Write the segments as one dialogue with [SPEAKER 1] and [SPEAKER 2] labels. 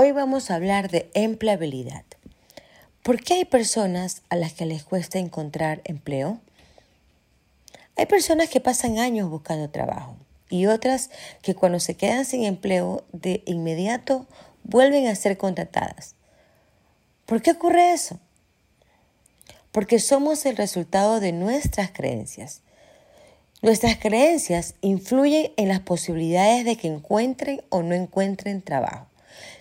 [SPEAKER 1] Hoy vamos a hablar de empleabilidad. ¿Por qué hay personas a las que les cuesta encontrar empleo? Hay personas que pasan años buscando trabajo y otras que cuando se quedan sin empleo de inmediato vuelven a ser contratadas. ¿Por qué ocurre eso? Porque somos el resultado de nuestras creencias. Nuestras creencias influyen en las posibilidades de que encuentren o no encuentren trabajo.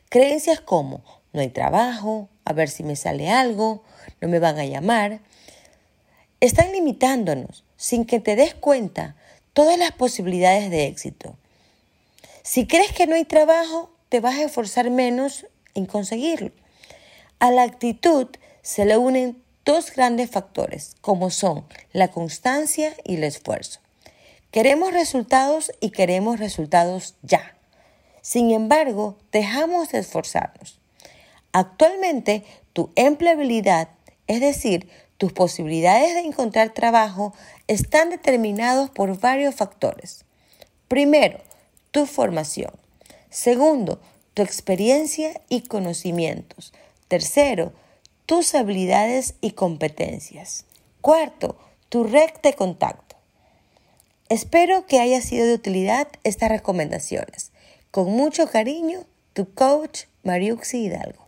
[SPEAKER 1] Creencias como no hay trabajo, a ver si me sale algo, no me van a llamar, están limitándonos sin que te des cuenta todas las posibilidades de éxito. Si crees que no hay trabajo, te vas a esforzar menos en conseguirlo. A la actitud se le unen dos grandes factores, como son la constancia y el esfuerzo. Queremos resultados y queremos resultados ya. Sin embargo, dejamos de esforzarnos. Actualmente, tu empleabilidad, es decir, tus posibilidades de encontrar trabajo, están determinados por varios factores. Primero, tu formación. Segundo, tu experiencia y conocimientos. Tercero, tus habilidades y competencias. Cuarto, tu red de contacto. Espero que haya sido de utilidad estas recomendaciones. Con mucho cariño, tu coach Mariuxi Hidalgo.